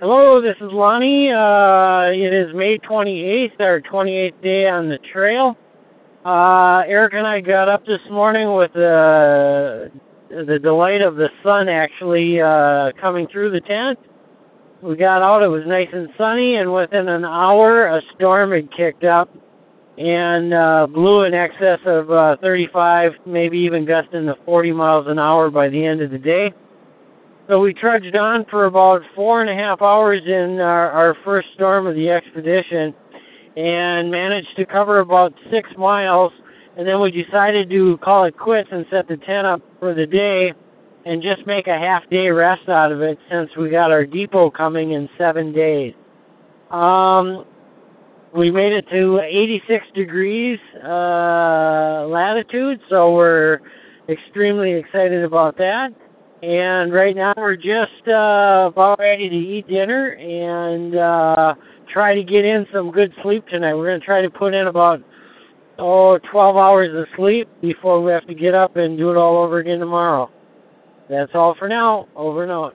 Hello, this is Lonnie. Uh, it is May 28th, our 28th day on the trail. Uh, Eric and I got up this morning with uh, the delight of the sun actually uh, coming through the tent. We got out, it was nice and sunny, and within an hour, a storm had kicked up and uh, blew in excess of uh, 35, maybe even gusting to 40 miles an hour by the end of the day. So we trudged on for about four and a half hours in our, our first storm of the expedition and managed to cover about six miles. And then we decided to call it quits and set the tent up for the day and just make a half day rest out of it since we got our depot coming in seven days. Um, we made it to 86 degrees uh, latitude, so we're extremely excited about that. And right now we're just uh, about ready to eat dinner and uh, try to get in some good sleep tonight. We're going to try to put in about oh 12 hours of sleep before we have to get up and do it all over again tomorrow. That's all for now. Over and out.